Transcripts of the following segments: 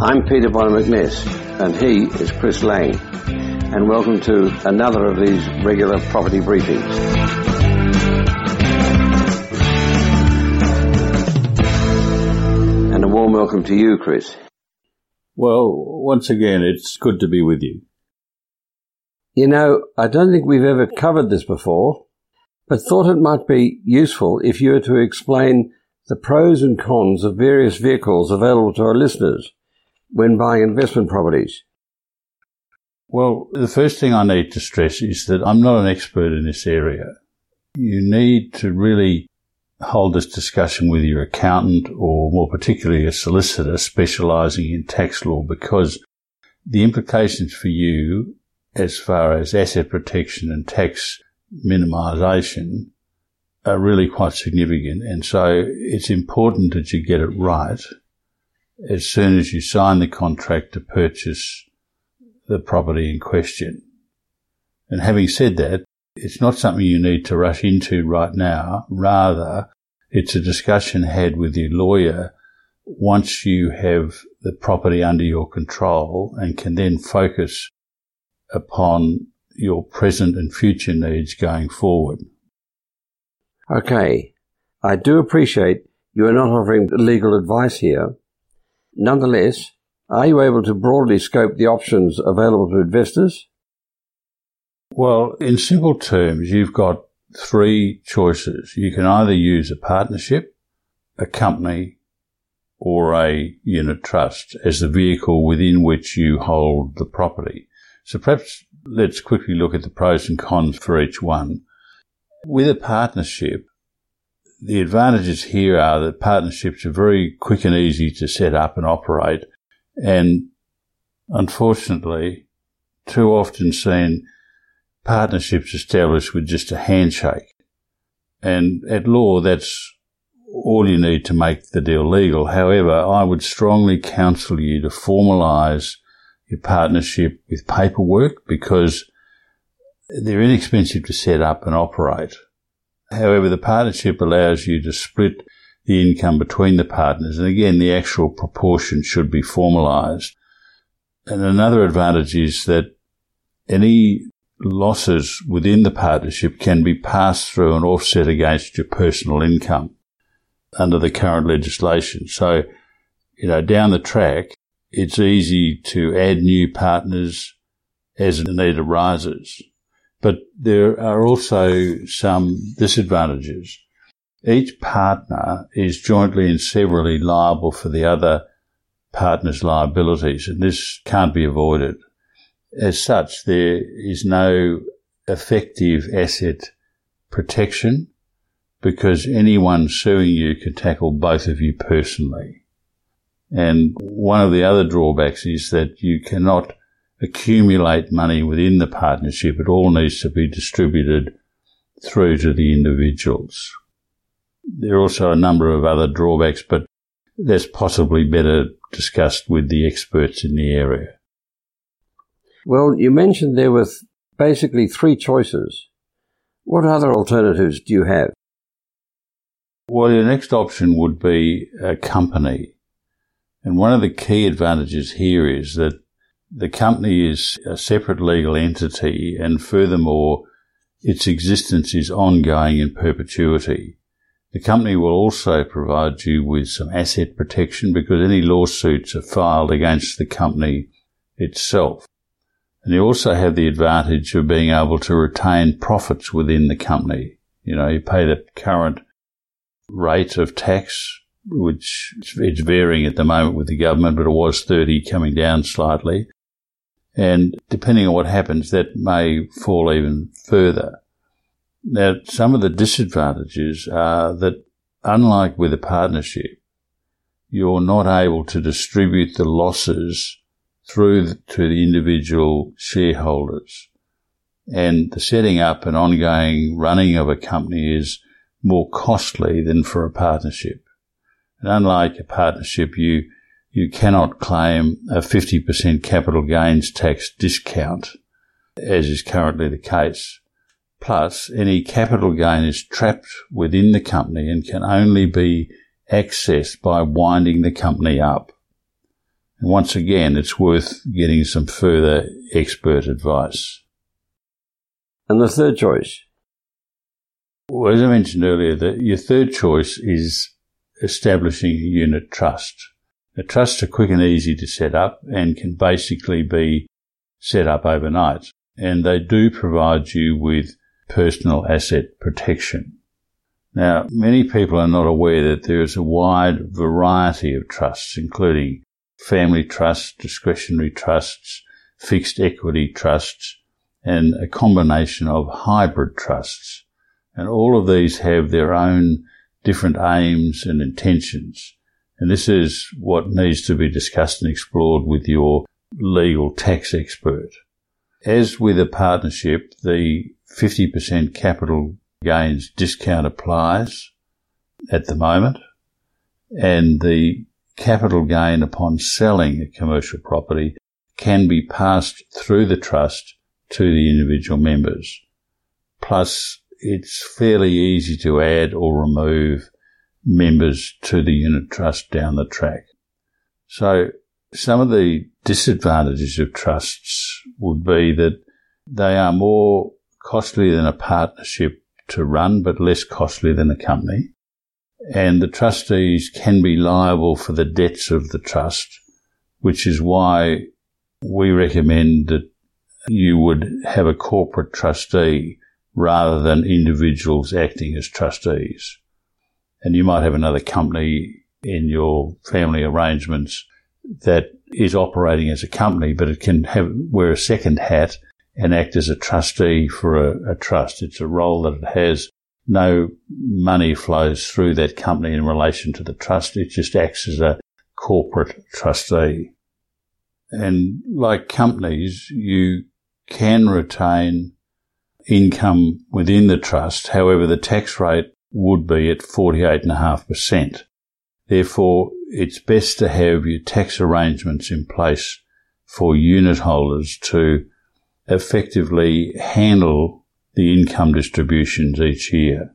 I'm Peter Bonner McNess, and he is Chris Lang. And welcome to another of these regular property briefings. And a warm welcome to you, Chris. Well, once again, it's good to be with you. You know, I don't think we've ever covered this before, but thought it might be useful if you were to explain the pros and cons of various vehicles available to our listeners when buying investment properties. Well, the first thing I need to stress is that I'm not an expert in this area. You need to really hold this discussion with your accountant or more particularly a solicitor specializing in tax law because the implications for you as far as asset protection and tax minimization are really quite significant. And so it's important that you get it right as soon as you sign the contract to purchase the property in question. And having said that, it's not something you need to rush into right now. Rather, it's a discussion had with your lawyer once you have the property under your control and can then focus upon your present and future needs going forward. Okay. I do appreciate you are not offering legal advice here. Nonetheless, are you able to broadly scope the options available to investors? Well, in simple terms, you've got three choices. You can either use a partnership, a company, or a unit trust as the vehicle within which you hold the property. So perhaps let's quickly look at the pros and cons for each one. With a partnership, the advantages here are that partnerships are very quick and easy to set up and operate. And unfortunately, too often seen partnerships established with just a handshake. And at law, that's all you need to make the deal legal. However, I would strongly counsel you to formalise your partnership with paperwork because they're inexpensive to set up and operate. However, the partnership allows you to split the income between the partners. And again, the actual proportion should be formalised. And another advantage is that any losses within the partnership can be passed through and offset against your personal income under the current legislation. So, you know, down the track, it's easy to add new partners as the need arises. But there are also some disadvantages. Each partner is jointly and severally liable for the other partner's liabilities, and this can't be avoided. As such, there is no effective asset protection because anyone suing you can tackle both of you personally. And one of the other drawbacks is that you cannot accumulate money within the partnership. It all needs to be distributed through to the individuals. There are also a number of other drawbacks, but that's possibly better discussed with the experts in the area. Well, you mentioned there were basically three choices. What other alternatives do you have? Well, your next option would be a company. And one of the key advantages here is that the company is a separate legal entity and furthermore, its existence is ongoing in perpetuity. The company will also provide you with some asset protection because any lawsuits are filed against the company itself. And you also have the advantage of being able to retain profits within the company. You know, you pay the current rate of tax, which it's varying at the moment with the government, but it was 30 coming down slightly. And depending on what happens, that may fall even further. Now, some of the disadvantages are that unlike with a partnership, you're not able to distribute the losses through to the individual shareholders. And the setting up and ongoing running of a company is more costly than for a partnership. And unlike a partnership, you, you cannot claim a 50% capital gains tax discount, as is currently the case. Plus, any capital gain is trapped within the company and can only be accessed by winding the company up. And once again, it's worth getting some further expert advice. And the third choice? Well, as I mentioned earlier, that your third choice is establishing a unit trust. The trusts are quick and easy to set up and can basically be set up overnight. And they do provide you with personal asset protection. Now, many people are not aware that there is a wide variety of trusts, including family trusts, discretionary trusts, fixed equity trusts, and a combination of hybrid trusts. And all of these have their own different aims and intentions. And this is what needs to be discussed and explored with your legal tax expert. As with a partnership, the 50% capital gains discount applies at the moment, and the capital gain upon selling a commercial property can be passed through the trust to the individual members. Plus, it's fairly easy to add or remove members to the unit trust down the track. So some of the disadvantages of trusts would be that they are more costly than a partnership to run, but less costly than a company. And the trustees can be liable for the debts of the trust, which is why we recommend that you would have a corporate trustee rather than individuals acting as trustees. And you might have another company in your family arrangements that is operating as a company, but it can have wear a second hat and act as a trustee for a, a trust. It's a role that it has no money flows through that company in relation to the trust. It just acts as a corporate trustee. And like companies, you can retain income within the trust. However, the tax rate would be at 48.5%. Therefore, it's best to have your tax arrangements in place for unit holders to effectively handle the income distributions each year.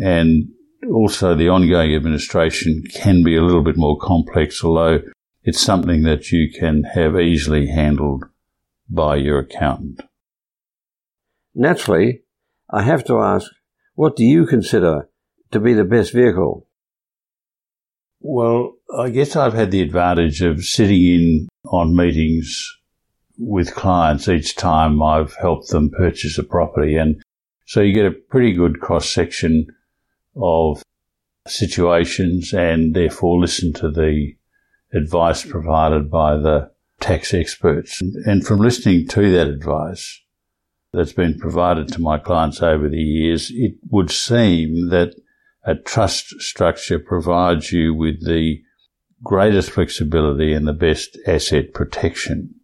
And also the ongoing administration can be a little bit more complex, although it's something that you can have easily handled by your accountant. Naturally, I have to ask, what do you consider to be the best vehicle? Well, I guess I've had the advantage of sitting in on meetings with clients each time I've helped them purchase a property. And so you get a pretty good cross section of situations and therefore listen to the advice provided by the tax experts. And from listening to that advice, that's been provided to my clients over the years, it would seem that a trust structure provides you with the greatest flexibility and the best asset protection.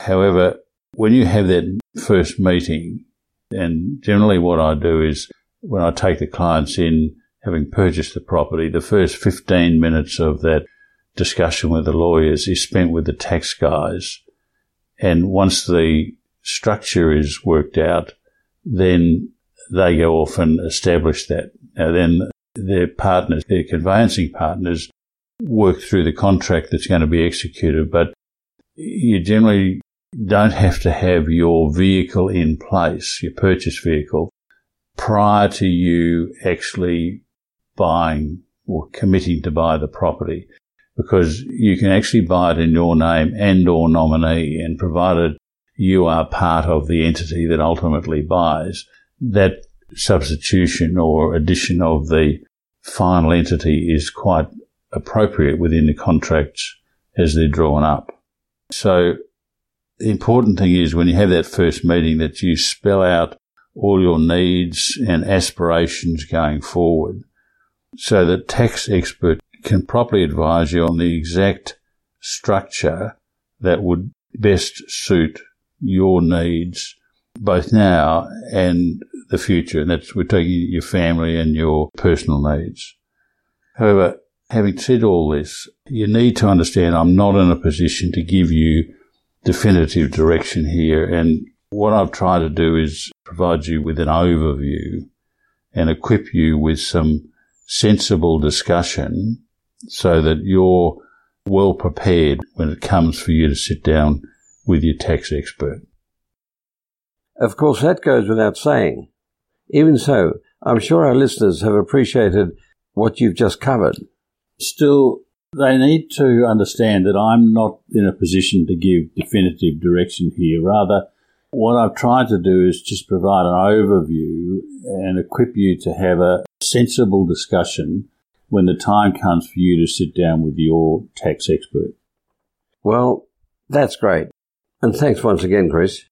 However, when you have that first meeting, and generally what I do is when I take the clients in, having purchased the property, the first 15 minutes of that discussion with the lawyers is spent with the tax guys. And once the structure is worked out, then they go off and establish that. Now then their partners, their conveyancing partners work through the contract that's going to be executed, but you generally don't have to have your vehicle in place, your purchase vehicle, prior to you actually buying or committing to buy the property because you can actually buy it in your name and or nominee and provided you are part of the entity that ultimately buys, that substitution or addition of the final entity is quite appropriate within the contracts as they're drawn up. So the important thing is when you have that first meeting that you spell out all your needs and aspirations going forward so that tax expert can properly advise you on the exact structure that would best suit your needs both now and the future. And that's we're taking your family and your personal needs. However, having said all this, you need to understand I'm not in a position to give you definitive direction here. And what I've tried to do is provide you with an overview and equip you with some sensible discussion so that you're well prepared when it comes for you to sit down with your tax expert. Of course, that goes without saying. Even so, I'm sure our listeners have appreciated what you've just covered. Still, they need to understand that I'm not in a position to give definitive direction here. Rather, what I've tried to do is just provide an overview and equip you to have a sensible discussion when the time comes for you to sit down with your tax expert. Well, that's great. And thanks once again, Chris.